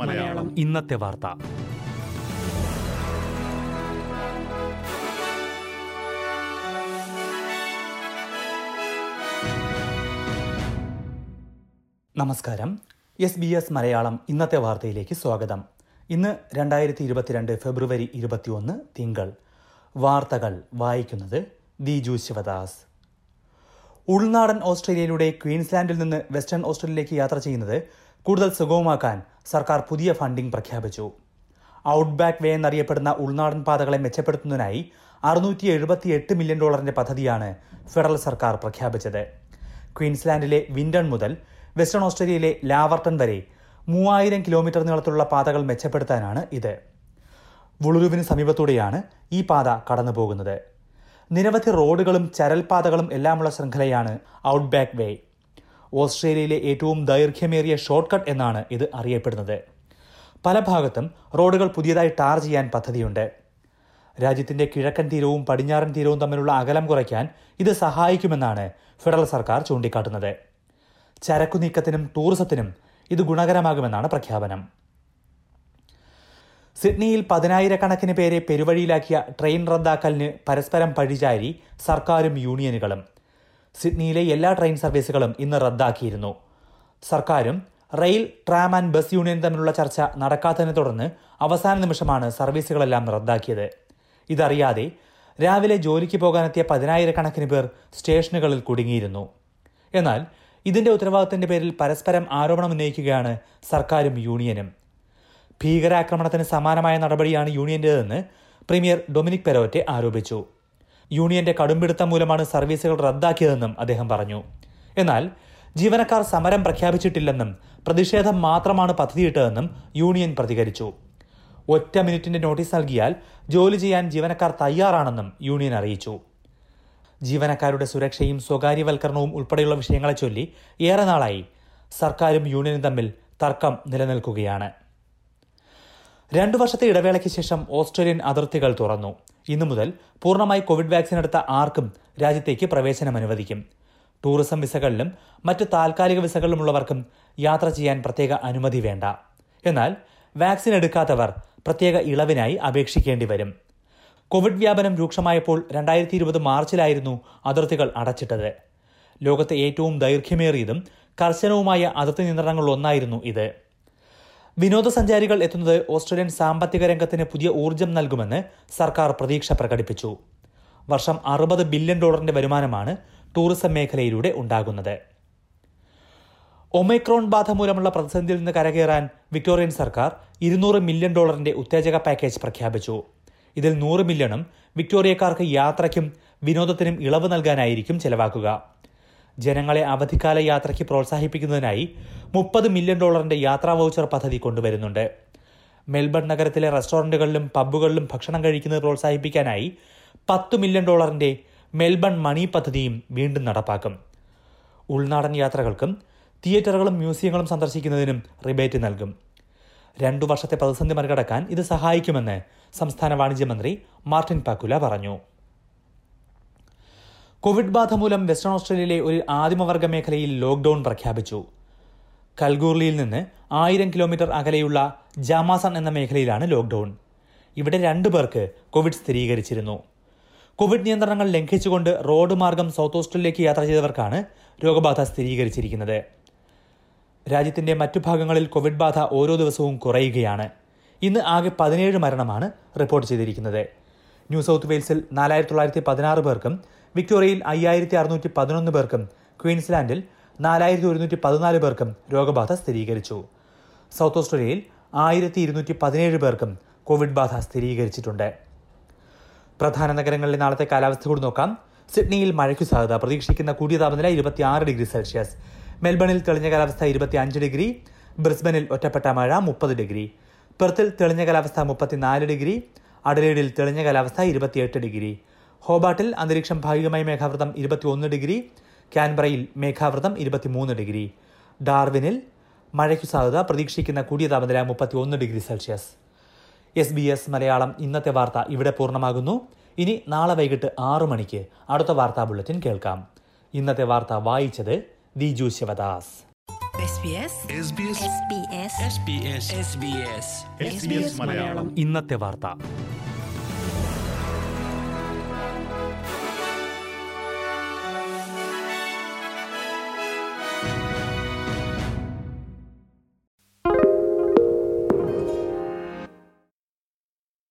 മലയാളം. ഇന്നത്തെ വാർത്ത. നമസ്കാരം. എസ് ബി എസ് മലയാളം ഇന്നത്തെ വാർത്തയിലേക്ക് സ്വാഗതം. ഇന്ന് രണ്ടായിരത്തി ഇരുപത്തിരണ്ട് ഫെബ്രുവരി ഇരുപത്തിയൊന്ന് തിങ്കൾ. വാർത്തകൾ വായിക്കുന്നത് ദിജു ശിവദാസ്. ഉൾനാടൻ ഓസ്ട്രേലിയയിലൂടെ ക്വീൻസ്ലാൻഡിൽ നിന്ന് വെസ്റ്റേൺ ഓസ്ട്രേലിയയിലേക്ക് യാത്ര ചെയ്യുന്നത് കൂടുതൽ സുഗമമാക്കാൻ സർക്കാർ പുതിയ ഫണ്ടിംഗ് പ്രഖ്യാപിച്ചു. ഔട്ട്ബാക്ക് വേ എന്നറിയപ്പെടുന്ന ഉൾനാടൻ പാതകളെ മെച്ചപ്പെടുത്തുന്നതിനായി അറുന്നൂറ്റി എഴുപത്തി എട്ട് മില്യൺ ഡോളറിന്റെ പദ്ധതിയാണ് ഫെഡറൽ സർക്കാർ പ്രഖ്യാപിച്ചത്. ക്വീൻസ്ലാൻഡിലെ വിൻഡൺ മുതൽ വെസ്റ്റേൺ ഓസ്ട്രേലിയയിലെ ലാവർട്ടൺ വരെ മൂവായിരം കിലോമീറ്റർ നീളത്തിലുള്ള പാതകൾ മെച്ചപ്പെടുത്താനാണ് ഇത്. വുളുരുവിന് സമീപത്തൂടെയാണ് ഈ പാത കടന്നു പോകുന്നത് നിരവധി റോഡുകളും ചരൽപാതകളും എല്ലാമുള്ള ശൃംഖലയാണ് ഔട്ട്ബാക്ക് വേ ഓസ്ട്രേലിയയിലെ ഏറ്റവും ദൈർഘ്യമേറിയ ഷോർട്ട്കട്ട് എന്നാണ് ഇത് അറിയപ്പെടുന്നത്. പല ഭാഗത്തും റോഡുകൾ പുതിയതായി ടാർ ചെയ്യാൻ പദ്ധതിയുണ്ട്. രാജ്യത്തിന്റെ കിഴക്കൻ തീരവും പടിഞ്ഞാറൻ തീരവും തമ്മിലുള്ള അകലം കുറയ്ക്കാൻ ഇത് സഹായിക്കുമെന്നാണ് ഫെഡറൽ സർക്കാർ ചൂണ്ടിക്കാട്ടുന്നത്. ചരക്കു നീക്കത്തിനും ടൂറിസത്തിനും ഇത് ഗുണകരമാകുമെന്നാണ് പ്രഖ്യാപനം. സിഡ്നിയിൽ പതിനായിരക്കണക്കിന് പേരെ പെരുവഴിയിലാക്കിയ ട്രെയിൻ റദ്ദാക്കലിന് പരസ്പരം പഴിചാരി സർക്കാരും യൂണിയനുകളും. സിഡ്നിയിലെ എല്ലാ ട്രെയിൻ സർവീസുകളും ഇന്ന് റദ്ദാക്കിയിരുന്നു. സർക്കാരും rail tram and bus union തമ്മിലുള്ള ചർച്ച നടക്കാത്തതിനെ തുടർന്ന് അവസാന നിമിഷമാണ് സർവീസുകളെല്ലാം റദ്ദാക്കിയത്. ഇതറിയാതെ രാവിലെ ജോലിക്ക് പോകാനെത്തിയ പതിനായിരക്കണക്കിന് പേർ സ്റ്റേഷനുകളിൽ കുടുങ്ങിയിരുന്നു. എന്നാൽ ഇതിന്റെ ഉത്തരവാദിത്തത്തിന്റെ പേരിൽ പരസ്പരം ആരോപണം ഉന്നയിക്കുകയാണ് സർക്കാരും യൂണിയനും. ഭീകരാക്രമണത്തിന് സമാനമായ നടപടിയാണ് യൂണിയന്റേതെന്ന് പ്രീമിയർ ഡൊമിനിക് പെരോറ്റെ ആരോപിച്ചു. യൂണിയന്റെ കടുംപിടുത്തം മൂലമാണ് സർവീസുകൾ റദ്ദാക്കിയതെന്നും അദ്ദേഹം പറഞ്ഞു. എന്നാൽ ജീവനക്കാർ സമരം പ്രഖ്യാപിച്ചിട്ടില്ലെന്നും പ്രതിഷേധം മാത്രമാണ് പദ്ധതിയിട്ടതെന്നും യൂണിയൻ പ്രതികരിച്ചു. ഒറ്റ മിനിറ്റിന്റെ നോട്ടീസ് നൽകിയാൽ ജോലി ചെയ്യാൻ ജീവനക്കാർ തയ്യാറാണെന്നും യൂണിയൻ അറിയിച്ചു. ജീവനക്കാരുടെ സുരക്ഷയും സ്വകാര്യവൽക്കരണവും ഉൾപ്പെടെയുള്ള വിഷയങ്ങളെ ചൊല്ലി ഏറെ നാളായി. സർക്കാരും യൂണിയനും തമ്മിൽ തർക്കം നിലനിൽക്കുകയാണ്. രണ്ടു വർഷത്തെ ഇടവേളയ്ക്ക് ശേഷം ഓസ്ട്രേലിയൻ അതിർത്തികൾ തുറന്നു. ഇന്നു മുതൽ പൂർണമായി കോവിഡ് വാക്സിൻ എടുത്ത ആർക്കും രാജ്യത്തേക്ക് പ്രവേശനം അനുവദിക്കും. ടൂറിസം വിസകളിലും മറ്റ് താൽക്കാലിക വിസകളിലുമുള്ളവർക്കും യാത്ര ചെയ്യാൻ പ്രത്യേക അനുമതി വേണ്ട. എന്നാൽ വാക്സിൻ എടുക്കാത്തവർ പ്രത്യേക ഇളവിനായി അപേക്ഷിക്കേണ്ടി വരും. കോവിഡ് വ്യാപനം രൂക്ഷമായപ്പോൾ രണ്ടായിരത്തി ഇരുപത് മാർച്ചിലായിരുന്നു അതിർത്തികൾ അടച്ചിട്ടത്. ലോകത്തെ ഏറ്റവും ദൈർഘ്യമേറിയതും കർശനവുമായ അതിർത്തി നിയന്ത്രണങ്ങളിലൊന്നായിരുന്നു ഇത്. വിനോദസഞ്ചാരികൾ എത്തുന്നത് ഓസ്ട്രേലിയൻ സാമ്പത്തിക രംഗത്തിന് പുതിയ ഊർജം നൽകുമെന്ന് സർക്കാർ പ്രതീക്ഷ പ്രകടിപ്പിച്ചു. വർഷം അറുപത് ബില്യൺ ഡോളറിന്റെ വരുമാനമാണ് ടൂറിസം മേഖലയിലൂടെ ഉണ്ടാകുന്നത്. ഒമൈക്രോൺ ബാധ മൂലമുള്ള പ്രതിസന്ധിയിൽ നിന്ന് കരകയറാൻ വിക്ടോറിയൻ സർക്കാർ ഇരുന്നൂറ് മില്യൺ ഡോളറിന്റെ ഉത്തേജക പാക്കേജ് പ്രഖ്യാപിച്ചു. ഇതിൽ നൂറ് മില്യണും വിക്ടോറിയക്കാർക്ക് യാത്രയ്ക്കും വിനോദത്തിനും ഇളവ് നൽകാനായിരിക്കും ചെലവാക്കുക. ജനങ്ങളെ അവധിക്കാല യാത്രയ്ക്ക് പ്രോത്സാഹിപ്പിക്കുന്നതിനായി മുപ്പത് മില്യൺ ഡോളറിന്റെ യാത്രാ വൗച്ചർ പദ്ധതി കൊണ്ടുവരുന്നുണ്ട്. മെൽബൺ നഗരത്തിലെ റെസ്റ്റോറന്റുകളിലും പബ്ബുകളിലും ഭക്ഷണം കഴിക്കുന്നത് പ്രോത്സാഹിപ്പിക്കാനായി പത്ത് മില്യൺ ഡോളറിന്റെ മെൽബൺ മണി പദ്ധതിയും വീണ്ടും നടപ്പാക്കും. ഉൾനാടൻ യാത്രകൾക്കും തിയേറ്ററുകളും മ്യൂസിയങ്ങളും സന്ദർശിക്കുന്നതിനും റിബേറ്റ് നൽകും. രണ്ടു വർഷത്തെ പ്രതിസന്ധി മറികടക്കാൻ ഇത് സഹായിക്കുമെന്ന് സംസ്ഥാന വാണിജ്യമന്ത്രി മാർട്ടിൻ പാക്കുല പറഞ്ഞു. കോവിഡ് ബാധ മൂലം വെസ്റ്റേൺ ഓസ്ട്രേലിയയിലെ ഒരു ആദിമവർഗ മേഖലയിൽ ലോക്ഡൌൺ പ്രഖ്യാപിച്ചു. കൽഗൂർലിയിൽ നിന്ന് ആയിരം കിലോമീറ്റർ അകലെയുള്ള ജാമാസൺ എന്ന മേഖലയിലാണ് ലോക്ഡൌൺ. ഇവിടെ രണ്ടു പേർക്ക് കോവിഡ് സ്ഥിരീകരിച്ചിരുന്നു. കോവിഡ് നിയന്ത്രണങ്ങൾ ലംഘിച്ചുകൊണ്ട് റോഡ് മാർഗം സൗത്ത് ഓസ്ട്രേലിയയിലേക്ക് യാത്ര ചെയ്തവർക്കാണ് രോഗബാധ സ്ഥിരീകരിച്ചിരിക്കുന്നത്. രാജ്യത്തിന്റെ മറ്റു ഭാഗങ്ങളിൽ കോവിഡ് ബാധ ഓരോ ദിവസവും കുറയുകയാണ്. ഇന്ന് ആകെ പതിനേഴ് മരണമാണ് റിപ്പോർട്ട് ചെയ്തിരിക്കുന്നത്. ന്യൂ സൗത്ത് വെയിൽസിൽ നാലായിരത്തി തൊള്ളായിരത്തി പതിനാറ് പേർക്കും വിക്ടോറിയയിൽ അയ്യായിരത്തി അറുന്നൂറ്റി പതിനൊന്ന് പേർക്കും ക്വീൻസ്ലാൻഡിൽ നാലായിരത്തി ഒരുന്നൂറ്റി പതിനാല് പേർക്കും രോഗബാധ സ്ഥിരീകരിച്ചു. സൗത്ത് ഓസ്ട്രേലിയയിൽ ആയിരത്തി ഇരുന്നൂറ്റി പതിനേഴ് പേർക്കും കോവിഡ് ബാധ സ്ഥിരീകരിച്ചിട്ടുണ്ട്. പ്രധാന നഗരങ്ങളിലെ നാളത്തെ കാലാവസ്ഥ കൂടി നോക്കാം. സിഡ്നിയിൽ മഴയ്ക്ക് സാധ്യത. പ്രതീക്ഷിക്കുന്ന കൂടിയ താപനില ഇരുപത്തിയാറ് ഡിഗ്രി സെൽഷ്യസ്. മെൽബണിൽ തെളിഞ്ഞ കാലാവസ്ഥ ഇരുപത്തിയഞ്ച് ഡിഗ്രി. ബ്രിസ്ബനിൽ ഒറ്റപ്പെട്ട മഴ മുപ്പത് ഡിഗ്രി. പെർത്തിൽ തെളിഞ്ഞ കാലാവസ്ഥ മുപ്പത്തിനാല് ഡിഗ്രി. അഡലേഡിൽ തെളിഞ്ഞ കാലാവസ്ഥ ഇരുപത്തിയെട്ട് ഡിഗ്രി. ഹോബാട്ടിൽ അന്തരീക്ഷം ഭാഗികമായി മേഘാവൃതം ഇരുപത്തിയൊന്ന് ഡിഗ്രി കാൻബറയിൽ മേഘാവൃതം ഇരുപത്തിമൂന്ന് ഡിഗ്രി. ഡാർവിനിൽ മഴയ്ക്കു സാധ്യത പ്രതീക്ഷിക്കുന്ന കൂടിയ താപനില മുപ്പത്തിയൊന്ന് degree Celsius. S B S Malayalam ഇന്നത്തെ വാർത്ത ഇവിടെ പൂർണമാകുന്നു. ഇനി നാളെ വൈകിട്ട് ആറു മണിക്ക് അടുത്ത വാർത്താ ബുള്ളറ്റിൻ കേൾക്കാം. ഇന്നത്തെ വാർത്ത വായിച്ചത് Diju Sivadas. SBS SBS SBS SBS Malayalam. ഇന്നത്തെ വാർത്ത.